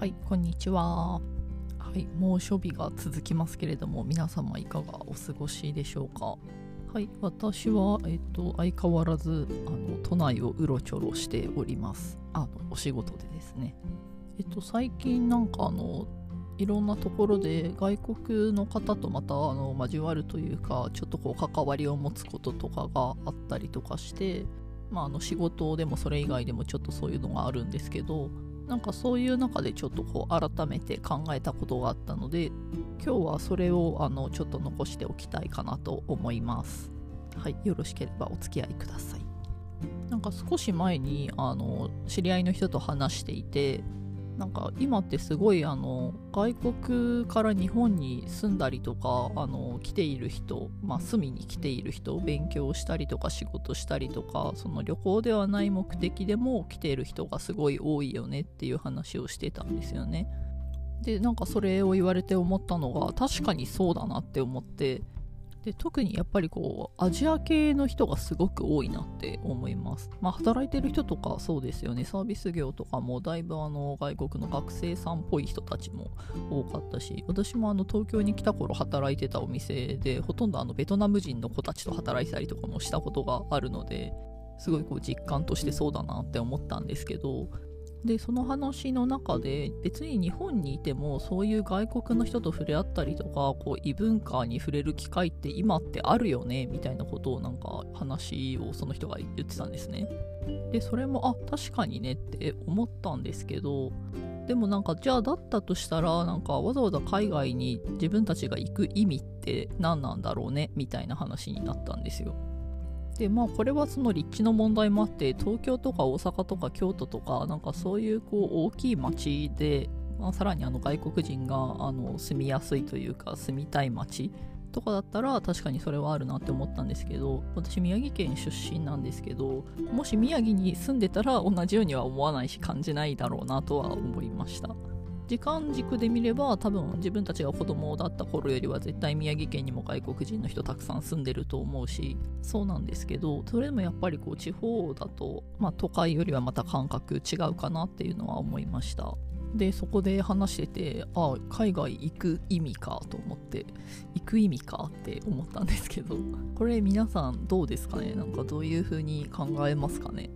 はい、こんにちは。はい、猛暑日が続きますけれども、皆様いかがお過ごしでしょうか？はい、私は、えっと、相変わらずあの都内をうろちょろしております。あのお仕事でですね。えっと、最近なんかあのいろんなところで外国の方とまたあの交わるというかちょっとこう関わりを持つこととかがあったりとかして、まあ、あの仕事でもそれ以外でもちょっとそういうのがあるんですけどなんかそういう中でちょっとこう改めて考えたことがあったので今日はそれをあのちょっと残しておきたいかなと思います。はい、よろしければお付き合いください。なんか少し前にあの知り合いの人と話していてなんか今ってすごいあの外国から日本に住んだりとかあの来ている人、まあ、住みに来ている人勉強したりとか仕事したりとかその旅行ではない目的でも来ている人がすごい多いよねっていう話をしてたんですよね。でなんかそれを言われて思ったのが確かにそうだなって思ってで特にやっぱりこうアジア系の人がすごく多いなって思います。まあ働いてる人とかそうですよねサービス業とかもだいぶあの外国の学生さんっぽい人たちも多かったし私もあの東京に来た頃働いてたお店でほとんどあのベトナム人の子たちと働いてたりとかもしたことがあるのですごいこう実感としてそうだなって思ったんですけどでその話の中で別に日本にいてもそういう外国の人と触れ合ったりとかこう異文化に触れる機会って今ってあるよねみたいなことをなんか話をその人が言ってたんですね。でそれもあ確かにねって思ったんですけどでもなんかじゃあだったとしたらなんかわざわざ海外に自分たちが行く意味って何なんだろうねみたいな話になったんですよ。でまあこれはその立地の問題もあって東京とか大阪とか京都とかなんかそういうこう大きい町で、まあ、さらにあの外国人があの住みやすいというか住みたい町とかだったら確かにそれはあるなって思ったんですけど私宮城県出身なんですけどもし宮城に住んでたら同じようには思わないし感じないだろうなとは思いました。時間軸で見れば多分自分たちが子供だった頃よりは絶対宮城県にも外国人の人たくさん住んでると思うしそうなんですけどそれでもやっぱりこう地方だと、まあ、都会よりはまた感覚違うかなっていうのは思いました。でそこで話しててあ海外行く意味かと思って行く意味かって思ったんですけどこれ皆さんどうですかね？なんかどういう風に考えますかね？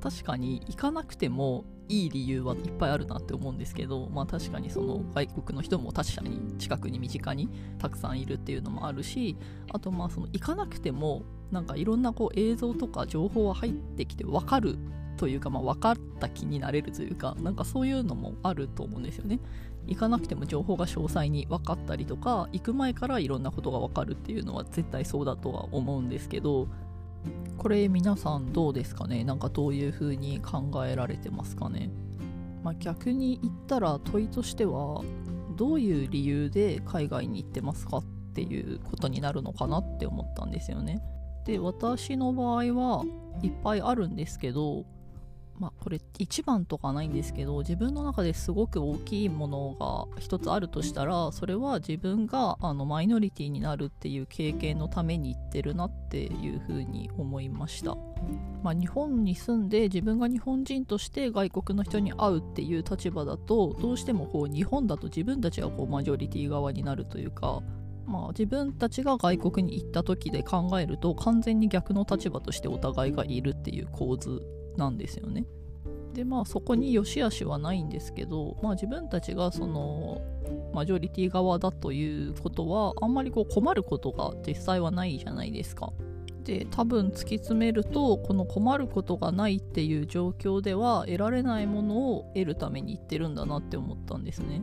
確かに行かなくてもいい理由はいっぱいあるなって思うんですけどまあ確かにその外国の人も確かに近くに身近にたくさんいるっていうのもあるしあとまあその行かなくてもなんかいろんなこう映像とか情報は入ってきて分かるというか、まあ、分かった気になれるというかなんかそういうのもあると思うんですよね。行かなくても情報が詳細に分かったりとか行く前からいろんなことが分かるっていうのは絶対そうだとは思うんですけどこれ皆さんどうですかね？なんかどういう風に考えられてますかね、まあ、逆に言ったら問いとしてはどういう理由で海外に行ってますかっていうことになるのかなって思ったんですよね。で私の場合はいっぱいあるんですけどまあこれ一番とかないんですけど自分の中ですごく大きいものが一つあるとしたらそれは自分があのマイノリティになるっていう経験のために言ってるなっていうふうに思いました、まあ、日本に住んで自分が日本人として外国の人に会うっていう立場だとどうしてもこう日本だと自分たちがこうマジョリティ側になるというかまあ、自分たちが外国に行った時で考えると完全に逆の立場としてお互いがいるっていう構図なんですよね。でまあそこに良し悪しはないんですけど、まあ、自分たちがそのマジョリティ側だということはあんまりこう困ることが実際はないじゃないですか。で多分突き詰めるとこの困ることがないっていう状況では得られないものを得るために言ってるんだなって思ったんですね。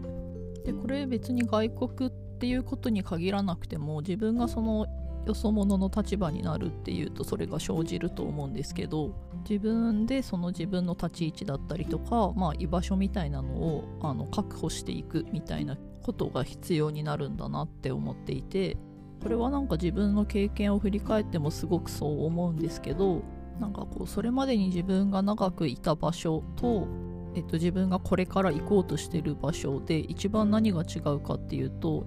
でこれ別に外国っていうことに限らなくても自分がそのよそ者の立場になるっていうとそれが生じると思うんですけど自分でその自分の立ち位置だったりとか、まあ、居場所みたいなのをあの確保していくみたいなことが必要になるんだなって思っていてこれはなんか自分の経験を振り返ってもすごくそう思うんですけどなんかこうそれまでに自分が長くいた場所とえっと、自分がこれから行こうとしてる場所で一番何が違うかっていうと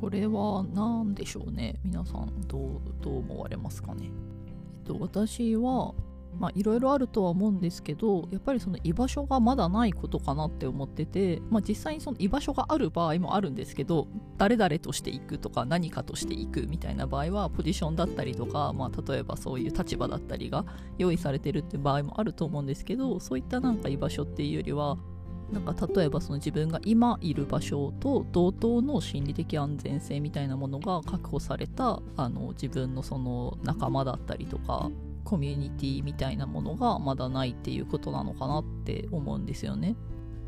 これは何でしょうね？皆さんどうどう思われますかね、えっと、私はまあいろいろあるとは思うんですけどやっぱりその居場所がまだないことかなって思ってて、まあ、実際にその居場所がある場合もあるんですけど誰々としていくとか何かとしていくみたいな場合はポジションだったりとか、まあ、例えばそういう立場だったりが用意されてるって場合もあると思うんですけどそういったなんか居場所っていうよりはなんか例えばその自分が今いる場所と同等の心理的安全性みたいなものが確保されたあの自分のその仲間だったりとかコミュニティみたいなものがまだないっていうことなのかなって思うんですよね。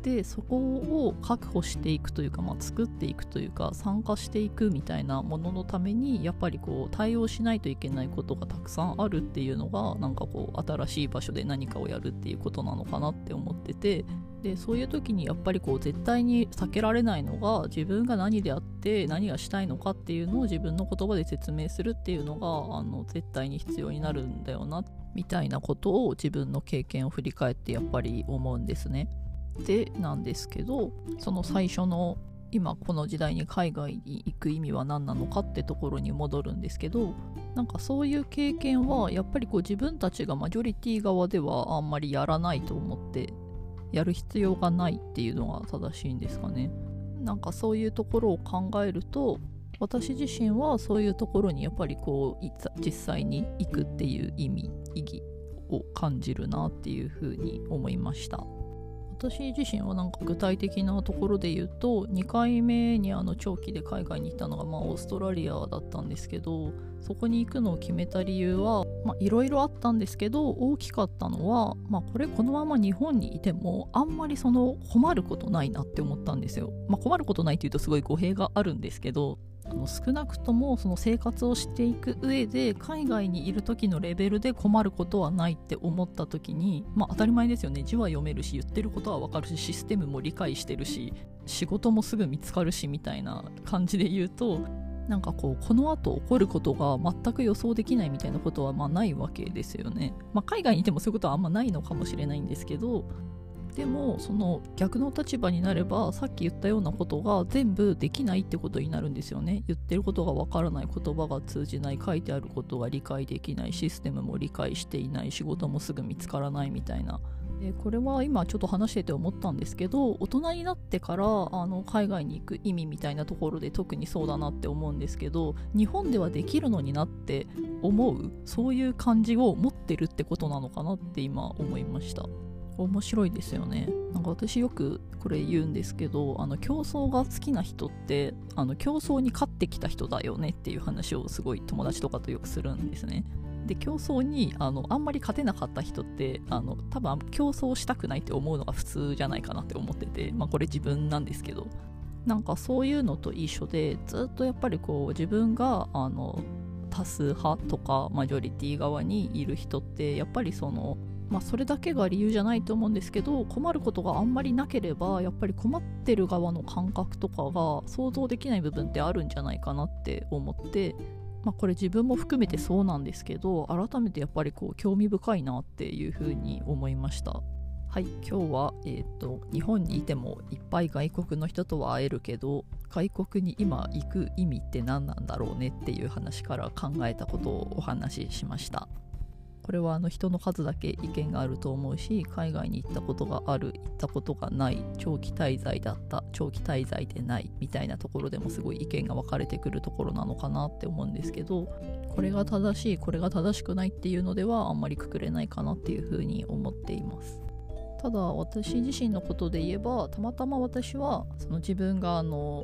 でそこを確保していくというか、まあ、作っていくというか参加していくみたいなもののためにやっぱりこう対応しないといけないことがたくさんあるっていうのがなんかこう新しい場所で何かをやるっていうことなのかなって思っててでそういう時にやっぱりこう絶対に避けられないのが自分が何であって何がしたいのかっていうのを自分の言葉で説明するっていうのがあの絶対に必要になるんだよなみたいなことを自分の経験を振り返ってやっぱり思うんですね。でなんですけどその最初の今この時代に海外に行く意味は何なのかってところに戻るんですけどなんかそういう経験はやっぱりこう自分たちがマジョリティ側ではあんまりやらないと思ってやる必要がないっていうのが正しいんですかね。なんかそういうところを考えると私自身はそういうところにやっぱりこう実際に行くっていう意味意義を感じるなっていうふうに思いました。私自身はなんか具体的なところで言うと2回目にあの長期で海外に行ったのがまあオーストラリアだったんですけどそこに行くのを決めた理由はいろいろあったんですけど大きかったのは、まあ、これこのまま日本にいてもあんまりその困ることないなって思ったんですよ。まあ、困ることないっていうとすごい語弊があるんですけど少なくともその生活をしていく上で海外にいる時のレベルで困ることはないって思った時にまあ当たり前ですよね字は読めるし言ってることはわかるしシステムも理解してるし仕事もすぐ見つかるしみたいな感じで言うとなんかこうこの後起こることが全く予想できないみたいなことはまあないわけですよね。まあ、海外にいてもそういうことはあんまないのかもしれないんですけどでもその逆の立場になればさっき言ったようなことが全部できないってことになるんですよね言ってることがわからない言葉が通じない書いてあることが理解できないシステムも理解していない仕事もすぐ見つからないみたいなでこれは今ちょっと話してて思ったんですけど大人になってからあの海外に行く意味みたいなところで特にそうだなって思うんですけど日本ではできるのになって思うそういう感じを持ってるってことなのかなって今思いました。面白いですよね。なんか私よくこれ言うんですけどあの競争が好きな人ってあの競争に勝ってきた人だよねっていう話をすごい友達とかとよくするんですね。で競争にあのあんまり勝てなかった人ってあの多分競争したくないって思うのが普通じゃないかなって思っててまあこれ自分なんですけど。なんかそういうのと一緒でずっとやっぱりこう自分があの多数派とかマジョリティ側にいる人ってやっぱりそのまあ、それだけが理由じゃないと思うんですけど困ることがあんまりなければやっぱり困ってる側の感覚とかが想像できない部分ってあるんじゃないかなって思って、まあ、これ自分も含めてそうなんですけど改めてやっぱりこう興味深いなっていうふうに思いました。はい今日は、えーと、日本にいてもいっぱい外国の人とは会えるけど外国に今行く意味って何なんだろうねっていう話から考えたことをお話ししました。これはあの人の数だけ意見があると思うし海外に行ったことがある行ったことがない長期滞在だった長期滞在でないみたいなところでもすごい意見が分かれてくるところなのかなって思うんですけどこれが正しいこれが正しくないっていうのではあんまりくくれないかなっていうふうに思っています。ただ私自身のことで言えばたまたま私はその自分があの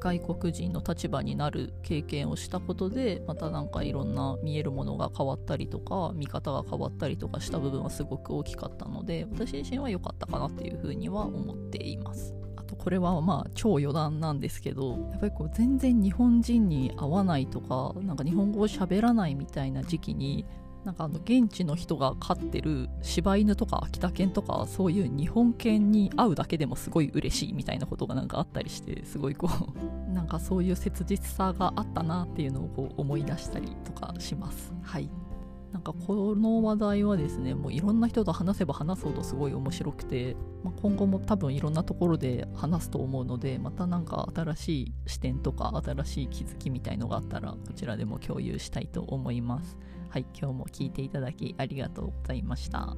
外国人の立場になる経験をしたことでまたなんかいろんな見えるものが変わったりとか見方が変わったりとかした部分はすごく大きかったので私自身は良かったかなっていうふうには思っています。あとこれはまあ超余談なんですけどやっぱりこう全然日本人に合わないとかなんか日本語を喋らないみたいな時期になんかあの現地の人が飼ってる柴犬とか秋田犬とかそういう日本犬に会うだけでもすごい嬉しいみたいなことがなんかあったりしてすごいこう なんかそういう切実さがあったなっていうのをこう思い出したりとかします。はい。なんかこの話題はですねもういろんな人と話せば話すほどすごい面白くて、まあ、今後も多分いろんなところで話すと思うのでまたなんか新しい視点とか新しい気づきみたいのがあったらこちらでも共有したいと思いますはい今日も聞いていただきありがとうございました。